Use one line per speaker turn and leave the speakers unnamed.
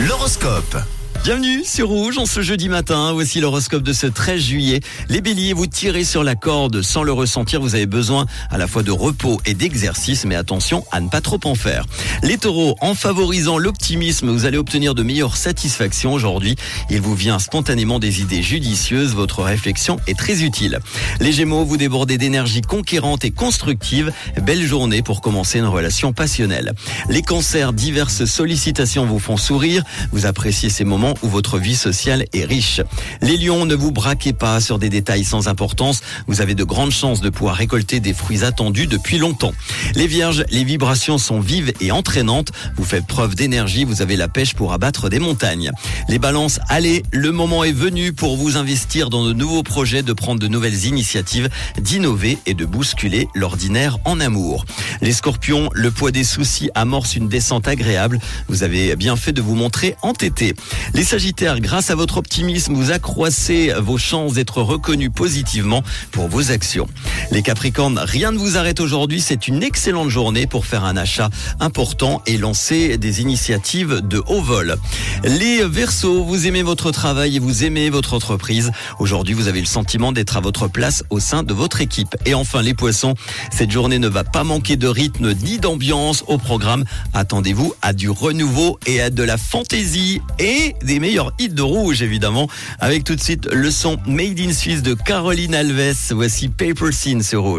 L'horoscope.
Bienvenue sur Rouge en ce jeudi matin. Voici l'horoscope de ce 13 juillet. Les béliers, vous tirez sur la corde sans le ressentir. Vous avez besoin à la fois de repos et d'exercice, mais attention à ne pas trop en faire. Les taureaux, en favorisant l'optimisme, vous allez obtenir de meilleures satisfactions aujourd'hui. Il vous vient spontanément des idées judicieuses. Votre réflexion est très utile. Les gémeaux, vous débordez d'énergie conquérante et constructive. Belle journée pour commencer une relation passionnelle. Les cancers, diverses sollicitations vous font sourire. Vous appréciez ces moments où votre vie sociale est riche. Les lions, ne vous braquez pas sur des détails sans importance. Vous avez de grandes chances de pouvoir récolter des fruits attendus depuis longtemps. Les vierges, les vibrations sont vives et entraînantes. Vous faites preuve d'énergie, vous avez la pêche pour abattre des montagnes. Les balances, allez, le moment est venu pour vous investir dans de nouveaux projets, de prendre de nouvelles initiatives, d'innover et de bousculer l'ordinaire en amour. Les scorpions, le poids des soucis amorce une descente agréable. Vous avez bien fait de vous montrer entêté. Les sagittaires, grâce à votre optimisme, vous accroissez vos chances d'être reconnus positivement pour vos actions. Les capricornes, rien ne vous arrête aujourd'hui. C'est une excellente journée pour faire un achat important et lancer des initiatives de haut vol. Les versos, vous aimez votre travail et vous aimez votre entreprise. Aujourd'hui, vous avez le sentiment d'être à votre place au sein de votre équipe. Et enfin, les poissons, cette journée ne va pas manquer de rythme ni d'ambiance au programme. Attendez-vous à du renouveau et à de la fantaisie et des meilleurs hits de rouge, évidemment. Avec tout de suite le son Made in Suisse de Caroline Alves. Voici Paper Scene sur rouge.